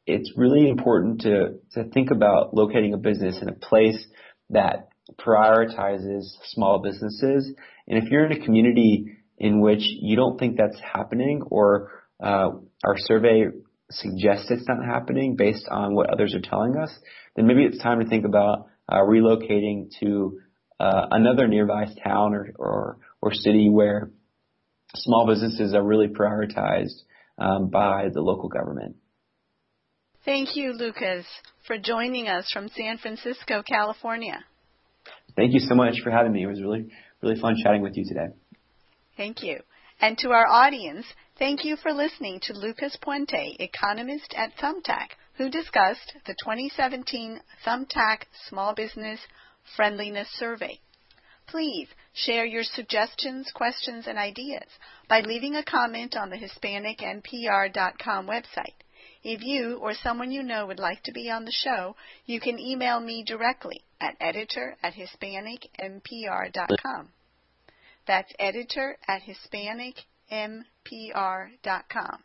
it's really important to, to think about locating a business in a place that prioritizes small businesses. And if you're in a community in which you don't think that's happening or uh, our survey suggests it's not happening based on what others are telling us, then maybe it's time to think about uh, relocating to uh, another nearby town or, or, or city where small businesses are really prioritized um, by the local government. Thank you, Lucas, for joining us from San Francisco, California. Thank you so much for having me. It was really, really fun chatting with you today. Thank you. And to our audience, thank you for listening to Lucas Puente, economist at Thumbtack, who discussed the 2017 Thumbtack Small Business Friendliness Survey. Please share your suggestions, questions, and ideas by leaving a comment on the HispanicNPR.com website. If you or someone you know would like to be on the show, you can email me directly at editor at hispanicnpr.com. That's editor at hispanicnpr.com.